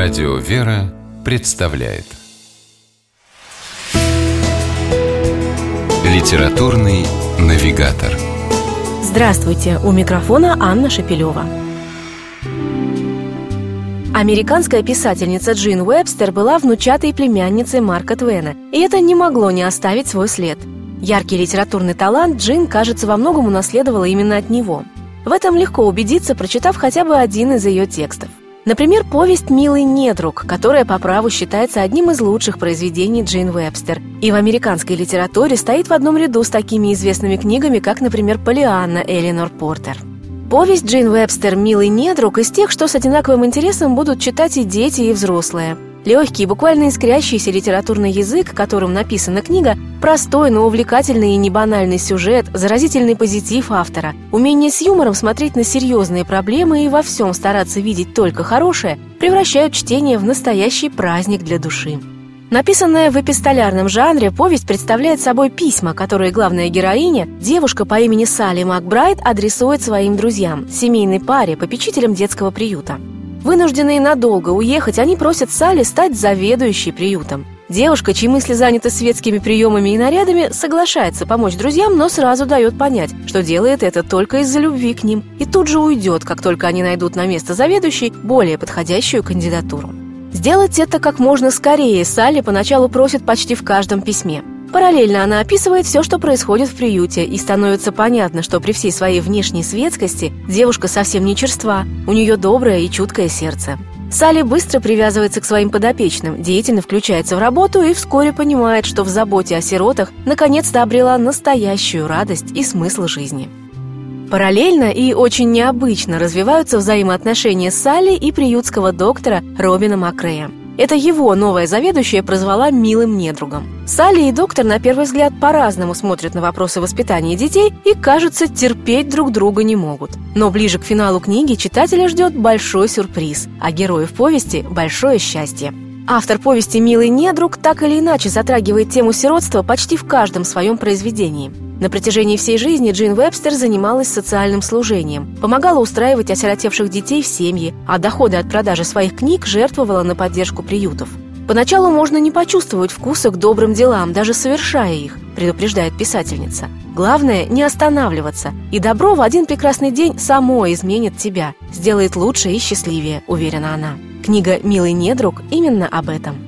Радио «Вера» представляет Литературный навигатор Здравствуйте! У микрофона Анна Шапилева. Американская писательница Джин Уэбстер была внучатой племянницей Марка Твена, и это не могло не оставить свой след. Яркий литературный талант Джин, кажется, во многом унаследовала именно от него. В этом легко убедиться, прочитав хотя бы один из ее текстов. Например, повесть «Милый недруг», которая по праву считается одним из лучших произведений Джейн Уэбстер. И в американской литературе стоит в одном ряду с такими известными книгами, как, например, «Полианна» Эленор Портер. Повесть Джейн Уэбстер «Милый недруг» из тех, что с одинаковым интересом будут читать и дети, и взрослые – Легкий, буквально искрящийся литературный язык, которым написана книга, простой, но увлекательный и небанальный сюжет, заразительный позитив автора, умение с юмором смотреть на серьезные проблемы и во всем стараться видеть только хорошее, превращают чтение в настоящий праздник для души. Написанная в эпистолярном жанре, повесть представляет собой письма, которые главная героиня, девушка по имени Салли Макбрайт, адресует своим друзьям, семейной паре, попечителям детского приюта. Вынужденные надолго уехать, они просят Салли стать заведующей приютом. Девушка, чьи мысли заняты светскими приемами и нарядами, соглашается помочь друзьям, но сразу дает понять, что делает это только из-за любви к ним, и тут же уйдет, как только они найдут на место заведующей более подходящую кандидатуру. Сделать это как можно скорее Салли поначалу просит почти в каждом письме. Параллельно она описывает все, что происходит в приюте, и становится понятно, что при всей своей внешней светскости девушка совсем не черства, у нее доброе и чуткое сердце. Салли быстро привязывается к своим подопечным, деятельно включается в работу и вскоре понимает, что в заботе о сиротах наконец-то обрела настоящую радость и смысл жизни. Параллельно и очень необычно развиваются взаимоотношения Салли и приютского доктора Робина Макрея. Это его новая заведующая прозвала «милым недругом». Салли и доктор на первый взгляд по-разному смотрят на вопросы воспитания детей и, кажется, терпеть друг друга не могут. Но ближе к финалу книги читателя ждет большой сюрприз, а героев повести – большое счастье. Автор повести «Милый недруг» так или иначе затрагивает тему сиротства почти в каждом своем произведении – на протяжении всей жизни Джин Вебстер занималась социальным служением, помогала устраивать осиротевших детей в семьи, а доходы от продажи своих книг жертвовала на поддержку приютов. Поначалу можно не почувствовать вкуса к добрым делам, даже совершая их, предупреждает писательница. Главное – не останавливаться, и добро в один прекрасный день само изменит тебя, сделает лучше и счастливее, уверена она. Книга «Милый недруг» именно об этом.